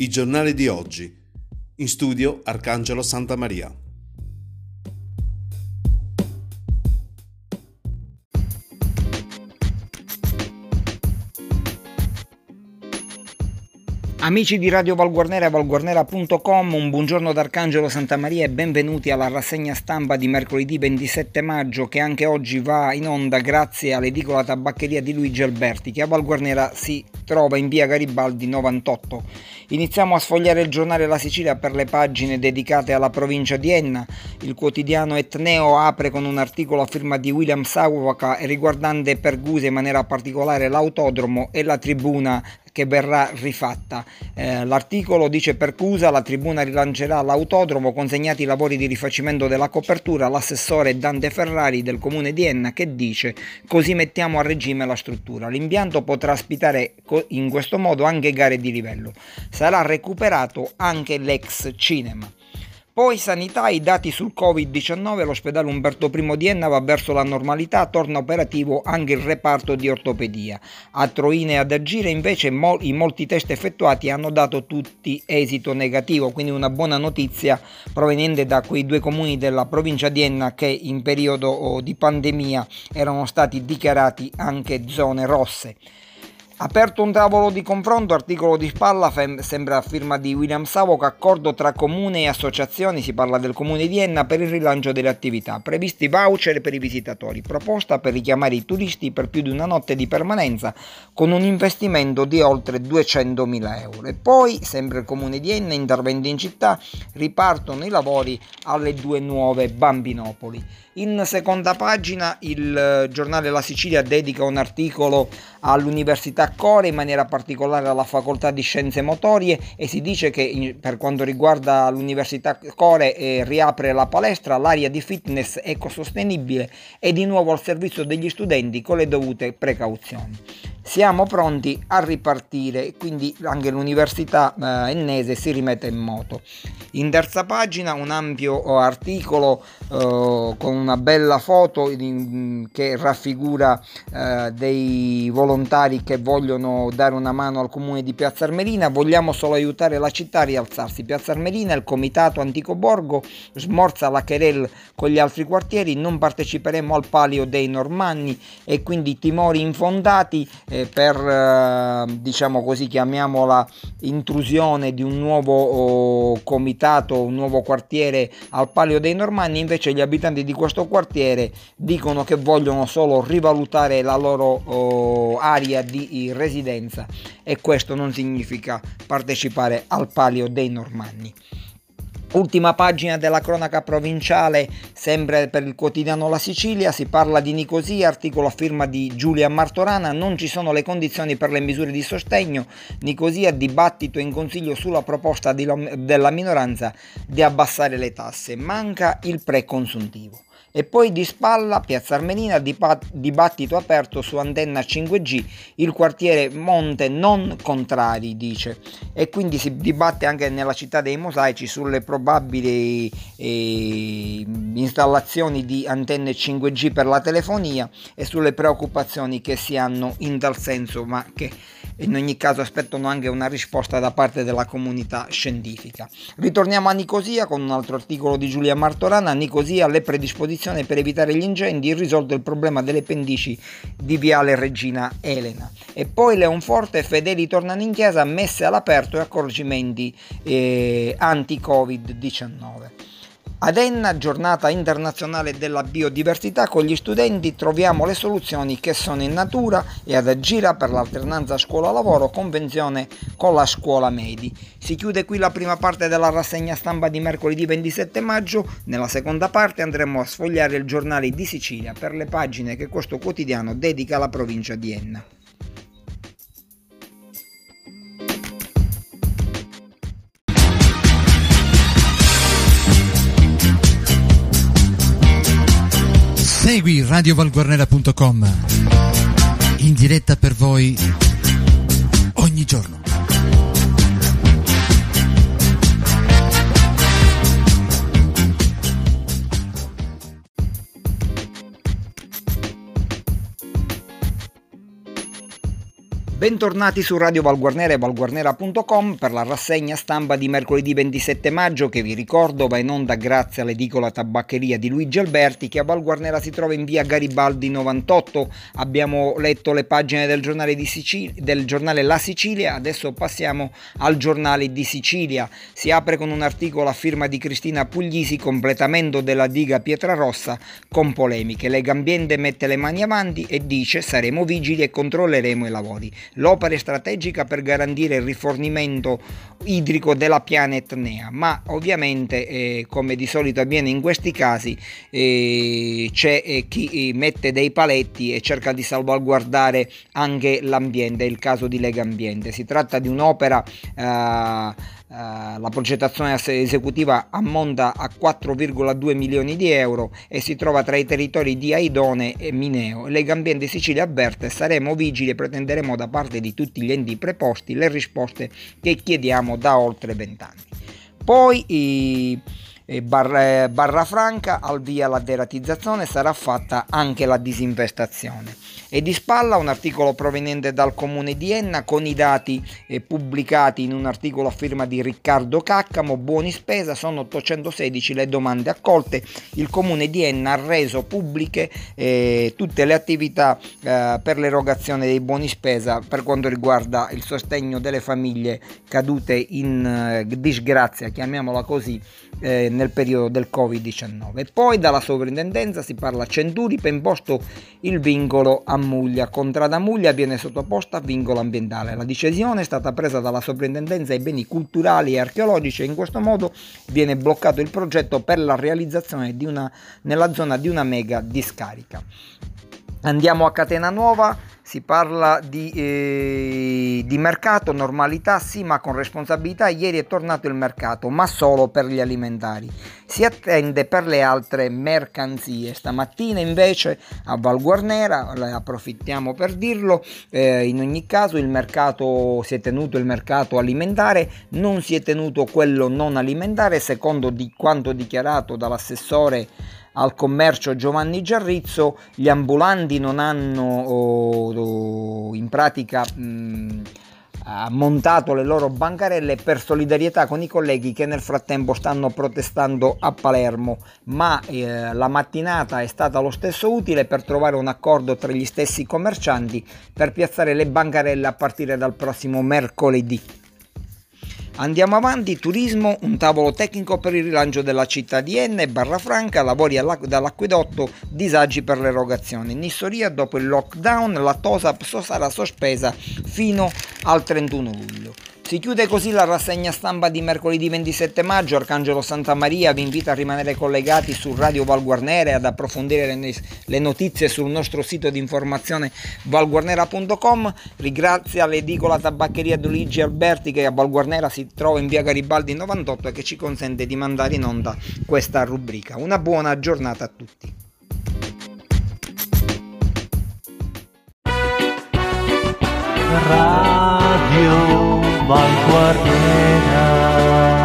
I giornali di oggi. In studio Arcangelo Santa Maria. Amici di Radio Valguarnera e valguarnera.com, un buongiorno da Arcangelo Santa Maria e benvenuti alla rassegna stampa di mercoledì 27 maggio che anche oggi va in onda grazie all'edicola tabaccheria di Luigi Alberti che a Valguarnera si trova in via Garibaldi 98. Iniziamo a sfogliare il giornale La Sicilia per le pagine dedicate alla provincia di Enna. Il quotidiano Etneo apre con un articolo a firma di William Sauvaca riguardante Pergusa in maniera particolare l'autodromo e la tribuna che verrà rifatta. Eh, l'articolo dice Percusa, la tribuna rilancerà l'autodromo, consegnati i lavori di rifacimento della copertura, l'assessore Dante Ferrari del comune di Enna che dice così mettiamo a regime la struttura. L'impianto potrà ospitare in questo modo anche gare di livello. Sarà recuperato anche l'ex cinema. Poi sanità, i dati sul Covid-19, l'ospedale Umberto I di Enna va verso la normalità, torna operativo anche il reparto di ortopedia. A Troine ad Agire invece mol- i molti test effettuati hanno dato tutti esito negativo, quindi una buona notizia proveniente da quei due comuni della provincia di Enna che in periodo oh, di pandemia erano stati dichiarati anche zone rosse. Aperto un tavolo di confronto, articolo di spalla, fem- sembra firma di William Savoc, accordo tra comune e associazioni, si parla del comune di Enna per il rilancio delle attività, previsti voucher per i visitatori, proposta per richiamare i turisti per più di una notte di permanenza con un investimento di oltre 200.000 euro. E poi, sempre il comune di Enna, interventi in città, ripartono i lavori alle due nuove Bambinopoli. In seconda pagina il eh, giornale La Sicilia dedica un articolo all'Università Core, in maniera particolare alla Facoltà di Scienze Motorie e si dice che per quanto riguarda l'Università Core eh, riapre la palestra, l'area di fitness ecosostenibile è di nuovo al servizio degli studenti con le dovute precauzioni siamo pronti a ripartire, quindi anche l'università eh, ennese si rimette in moto. In terza pagina un ampio eh, articolo eh, con una bella foto in, che raffigura eh, dei volontari che vogliono dare una mano al comune di Piazza Armerina, vogliamo solo aiutare la città a rialzarsi. Piazza Armerina, il comitato Antico Borgo, smorza la querel con gli altri quartieri, non parteciperemo al palio dei normanni e quindi timori infondati eh, per eh, diciamo così chiamiamola intrusione di un nuovo oh, comitato, un nuovo quartiere al Palio dei Normanni, invece gli abitanti di questo quartiere dicono che vogliono solo rivalutare la loro oh, area di residenza e questo non significa partecipare al Palio dei Normanni. Ultima pagina della cronaca provinciale, sempre per il quotidiano La Sicilia, si parla di Nicosia, articolo a firma di Giulia Martorana, non ci sono le condizioni per le misure di sostegno, Nicosia dibattito in consiglio sulla proposta di, della minoranza di abbassare le tasse, manca il preconsuntivo. E poi di spalla, Piazza Armenina, dibattito aperto su antenna 5G, il quartiere Monte non contrari, dice. E quindi si dibatte anche nella città dei mosaici sulle probabili eh, installazioni di antenne 5G per la telefonia e sulle preoccupazioni che si hanno in tal senso, ma che in ogni caso aspettano anche una risposta da parte della comunità scientifica. Ritorniamo a Nicosia con un altro articolo di Giulia Martorana. Nicosia le predisposizioni per evitare gli incendi, risolto il problema delle pendici di Viale Regina Elena. E poi Leonforte e Fedeli tornano in chiesa, messe all'aperto e accorgimenti eh, anti-Covid-19. Ad Enna, giornata internazionale della biodiversità, con gli studenti troviamo le soluzioni che sono in natura e ad Agira per l'alternanza scuola-lavoro, convenzione con la scuola medi. Si chiude qui la prima parte della rassegna stampa di mercoledì 27 maggio, nella seconda parte andremo a sfogliare il giornale di Sicilia per le pagine che questo quotidiano dedica alla provincia di Enna. Segui radiovalguarnera.com in diretta per voi ogni giorno. Bentornati su Radio Valguarnera e valguarnera.com per la rassegna stampa di mercoledì 27 maggio che vi ricordo va in onda grazie all'edicola tabaccheria di Luigi Alberti che a Valguarnera si trova in via Garibaldi 98. Abbiamo letto le pagine del giornale, Sicilia, del giornale La Sicilia, adesso passiamo al giornale di Sicilia. Si apre con un articolo a firma di Cristina Puglisi, completamento della diga Pietrarossa con polemiche. Legambiente mette le mani avanti e dice saremo vigili e controlleremo i lavori. L'opera è strategica per garantire il rifornimento idrico della Pianet Nea, ma ovviamente eh, come di solito avviene in questi casi eh, c'è eh, chi eh, mette dei paletti e cerca di salvaguardare anche l'ambiente, è il caso di Lega Ambiente. Si tratta di un'opera eh, la progettazione esecutiva ammonta a 4,2 milioni di euro e si trova tra i territori di Aidone e Mineo. Lega Ambiente Sicilia avverte saremo vigili e pretenderemo da parte di tutti gli enti preposti le risposte che chiediamo da oltre vent'anni. Poi i Barra, barra Franca al via la deratizzazione sarà fatta anche la disinvestazione. E di spalla un articolo proveniente dal comune di Enna con i dati eh, pubblicati in un articolo a firma di Riccardo Caccamo, buoni spesa, sono 816 le domande accolte, il comune di Enna ha reso pubbliche eh, tutte le attività eh, per l'erogazione dei buoni spesa per quanto riguarda il sostegno delle famiglie cadute in eh, disgrazia, chiamiamola così, eh, nel periodo del Covid-19. Poi dalla sovrintendenza si parla a Centuri per imposto il vincolo a Muglia. Contrada Muglia viene sottoposta a vincolo ambientale. La decisione è stata presa dalla sovrintendenza ai beni culturali e archeologici e in questo modo viene bloccato il progetto per la realizzazione di una, nella zona di una mega discarica. Andiamo a Catena Nuova, si parla di, eh, di, mercato, normalità sì, ma con responsabilità. Ieri è tornato il mercato, ma solo per gli alimentari. Si attende per le altre mercanzie. Stamattina invece a Val Guarnera, approfittiamo per dirlo, eh, in ogni caso il mercato si è tenuto il mercato alimentare, non si è tenuto quello non alimentare, secondo di quanto dichiarato dall'assessore al commercio Giovanni Giarrizzo, gli ambulanti non hanno oh, oh, in pratica mh, montato le loro bancarelle per solidarietà con i colleghi che nel frattempo stanno protestando a Palermo, ma eh, la mattinata è stata lo stesso utile per trovare un accordo tra gli stessi commercianti per piazzare le bancarelle a partire dal prossimo mercoledì. Andiamo avanti, turismo, un tavolo tecnico per il rilancio della città di Enne, Barra Franca, lavori dall'acquedotto, disagi per l'erogazione. In Nissoria, dopo il lockdown, la TOSAP sarà sospesa fino al 31 luglio. Si chiude così la rassegna stampa di mercoledì 27 maggio. Arcangelo Santa Maria vi invita a rimanere collegati su Radio Valguarnera e ad approfondire le notizie sul nostro sito di informazione valguarnera.com. Ringrazia l'edicola tabaccheria di Luigi Alberti che a Valguarnera si trova in via Garibaldi 98 e che ci consente di mandare in onda questa rubrica. Una buona giornata a tutti. Radio vanguardiera.